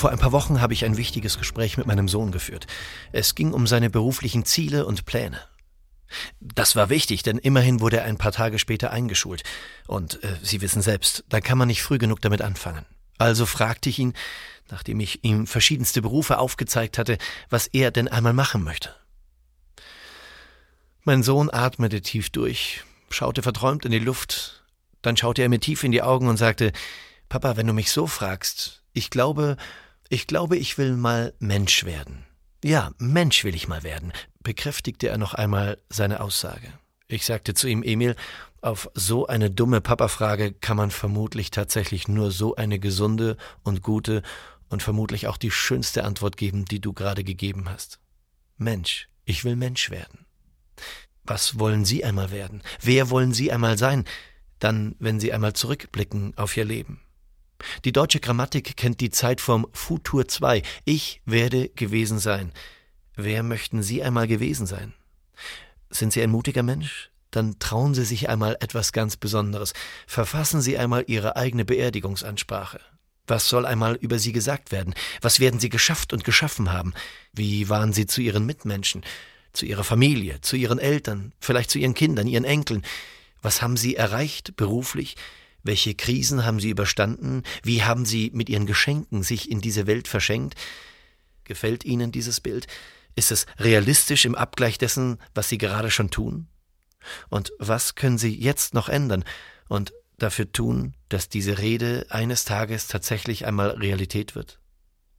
Vor ein paar Wochen habe ich ein wichtiges Gespräch mit meinem Sohn geführt. Es ging um seine beruflichen Ziele und Pläne. Das war wichtig, denn immerhin wurde er ein paar Tage später eingeschult. Und äh, Sie wissen selbst, da kann man nicht früh genug damit anfangen. Also fragte ich ihn, nachdem ich ihm verschiedenste Berufe aufgezeigt hatte, was er denn einmal machen möchte. Mein Sohn atmete tief durch, schaute verträumt in die Luft, dann schaute er mir tief in die Augen und sagte Papa, wenn du mich so fragst, ich glaube, ich glaube, ich will mal Mensch werden. Ja, Mensch will ich mal werden, bekräftigte er noch einmal seine Aussage. Ich sagte zu ihm, Emil, auf so eine dumme Papa-Frage kann man vermutlich tatsächlich nur so eine gesunde und gute und vermutlich auch die schönste Antwort geben, die du gerade gegeben hast. Mensch, ich will Mensch werden. Was wollen Sie einmal werden? Wer wollen Sie einmal sein? Dann, wenn Sie einmal zurückblicken auf Ihr Leben. Die deutsche Grammatik kennt die Zeitform Futur 2. Ich werde gewesen sein. Wer möchten Sie einmal gewesen sein? Sind Sie ein mutiger Mensch? Dann trauen Sie sich einmal etwas ganz Besonderes. Verfassen Sie einmal Ihre eigene Beerdigungsansprache. Was soll einmal über Sie gesagt werden? Was werden Sie geschafft und geschaffen haben? Wie waren Sie zu Ihren Mitmenschen, zu Ihrer Familie, zu Ihren Eltern, vielleicht zu Ihren Kindern, Ihren Enkeln? Was haben Sie erreicht beruflich? Welche Krisen haben Sie überstanden? Wie haben Sie mit Ihren Geschenken sich in diese Welt verschenkt? Gefällt Ihnen dieses Bild? Ist es realistisch im Abgleich dessen, was Sie gerade schon tun? Und was können Sie jetzt noch ändern und dafür tun, dass diese Rede eines Tages tatsächlich einmal Realität wird?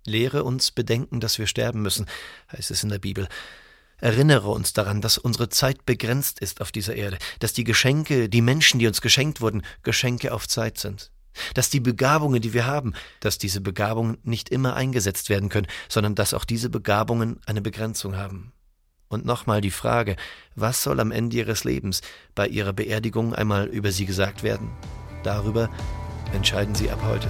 Lehre uns bedenken, dass wir sterben müssen, heißt es in der Bibel. Erinnere uns daran, dass unsere Zeit begrenzt ist auf dieser Erde, dass die Geschenke, die Menschen, die uns geschenkt wurden, Geschenke auf Zeit sind, dass die Begabungen, die wir haben, dass diese Begabungen nicht immer eingesetzt werden können, sondern dass auch diese Begabungen eine Begrenzung haben. Und nochmal die Frage, was soll am Ende ihres Lebens bei ihrer Beerdigung einmal über sie gesagt werden? Darüber entscheiden sie ab heute.